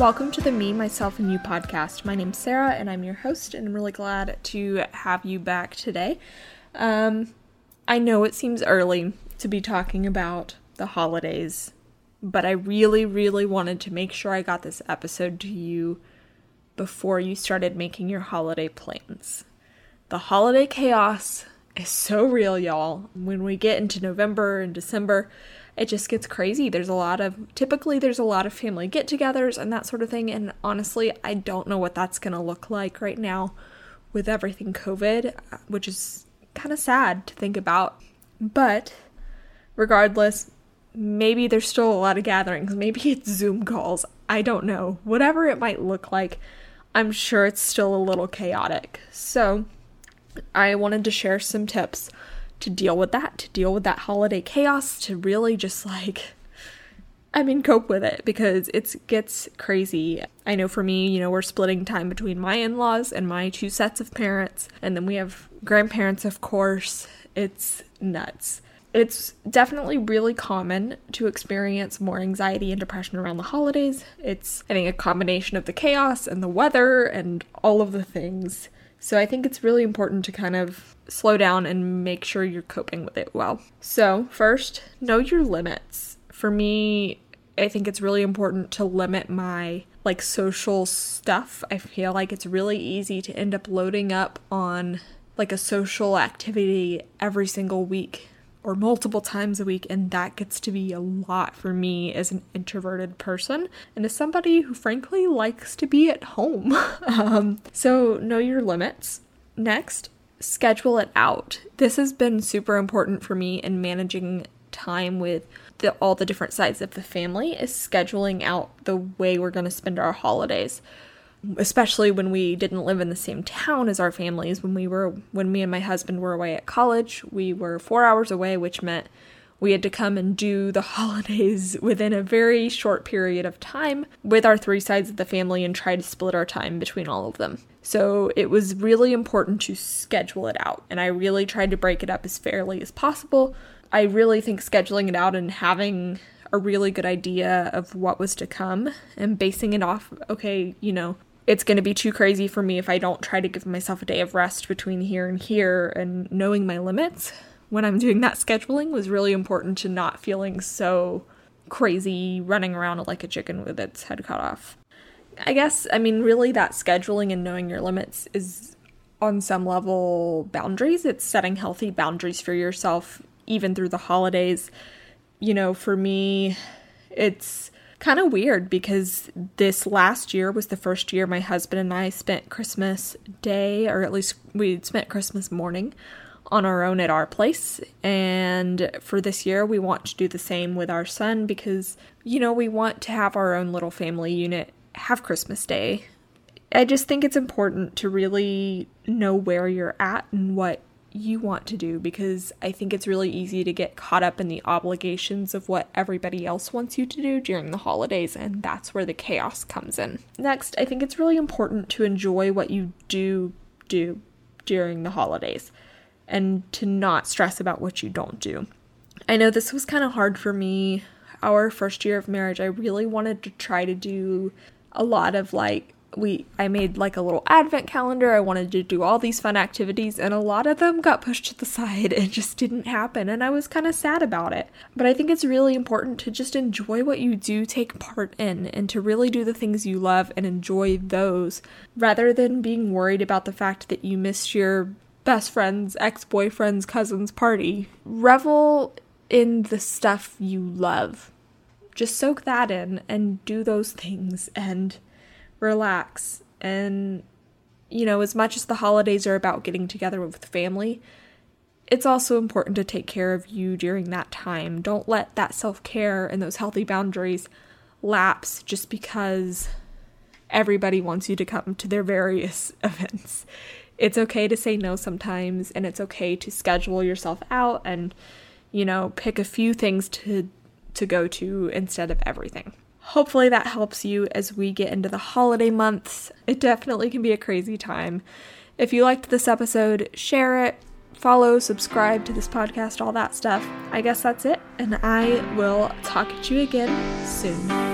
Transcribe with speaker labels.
Speaker 1: Welcome to the Me, Myself, and You podcast. My name's Sara, and I'm your host, and I'm really glad to have you back today. Um, I know it seems early to be talking about the holidays, but I really, really wanted to make sure I got this episode to you before you started making your holiday plans. The holiday chaos is so real, y'all. When we get into November and December, it just gets crazy. There's a lot of typically there's a lot of family get-togethers and that sort of thing and honestly, I don't know what that's going to look like right now with everything COVID, uh, which is kind of sad to think about. But regardless, maybe there's still a lot of gatherings. Maybe it's Zoom calls. I don't know. Whatever it might look like, I'm sure it's still a little chaotic. So, I wanted to share some tips to deal with that, to deal with that holiday chaos, to really just like I mean, cope with it because it gets crazy. I know for me, you know, we're splitting time between my in laws and my two sets of parents, and then we have grandparents, of course. It's nuts. It's definitely really common to experience more anxiety and depression around the holidays. It's, I think, a combination of the chaos and the weather and all of the things. So I think it's really important to kind of slow down and make sure you're coping with it well. So, first, know your limits. For me, I think it's really important to limit my like social stuff. I feel like it's really easy to end up loading up on like a social activity every single week or multiple times a week, and that gets to be a lot for me as an introverted person and as somebody who frankly likes to be at home. um, so, know your limits. Next, schedule it out. This has been super important for me in managing time with the, all the different sides of the family is scheduling out the way we're going to spend our holidays especially when we didn't live in the same town as our families when we were when me and my husband were away at college we were 4 hours away which meant we had to come and do the holidays within a very short period of time with our three sides of the family and try to split our time between all of them. So it was really important to schedule it out, and I really tried to break it up as fairly as possible. I really think scheduling it out and having a really good idea of what was to come and basing it off, okay, you know, it's going to be too crazy for me if I don't try to give myself a day of rest between here and here and knowing my limits when I'm doing that scheduling was really important to not feeling so crazy running around like a chicken with its head cut off. I guess, I mean, really, that scheduling and knowing your limits is on some level boundaries. It's setting healthy boundaries for yourself, even through the holidays. You know, for me, it's kind of weird because this last year was the first year my husband and I spent Christmas Day, or at least we spent Christmas morning on our own at our place. And for this year, we want to do the same with our son because, you know, we want to have our own little family unit have Christmas Day. I just think it's important to really know where you're at and what you want to do because I think it's really easy to get caught up in the obligations of what everybody else wants you to do during the holidays, and that's where the chaos comes in. Next, I think it's really important to enjoy what you do do during the holidays and to not stress about what you don't do. I know this was kind of hard for me. Our first year of marriage, I really wanted to try to do a lot of like we I made like a little advent calendar. I wanted to do all these fun activities and a lot of them got pushed to the side and just didn't happen and I was kind of sad about it. But I think it's really important to just enjoy what you do take part in and to really do the things you love and enjoy those rather than being worried about the fact that you missed your best friend's ex-boyfriend's cousin's party. Revel in the stuff you love. Just soak that in and do those things and relax. And, you know, as much as the holidays are about getting together with family, it's also important to take care of you during that time. Don't let that self care and those healthy boundaries lapse just because everybody wants you to come to their various events. It's okay to say no sometimes, and it's okay to schedule yourself out and, you know, pick a few things to to go to instead of everything. Hopefully, that helps you as we get into the holiday months. It definitely can be a crazy time. If you liked this episode, share it, follow, subscribe to this podcast, all that stuff. I guess that's it, and I will talk to you again soon.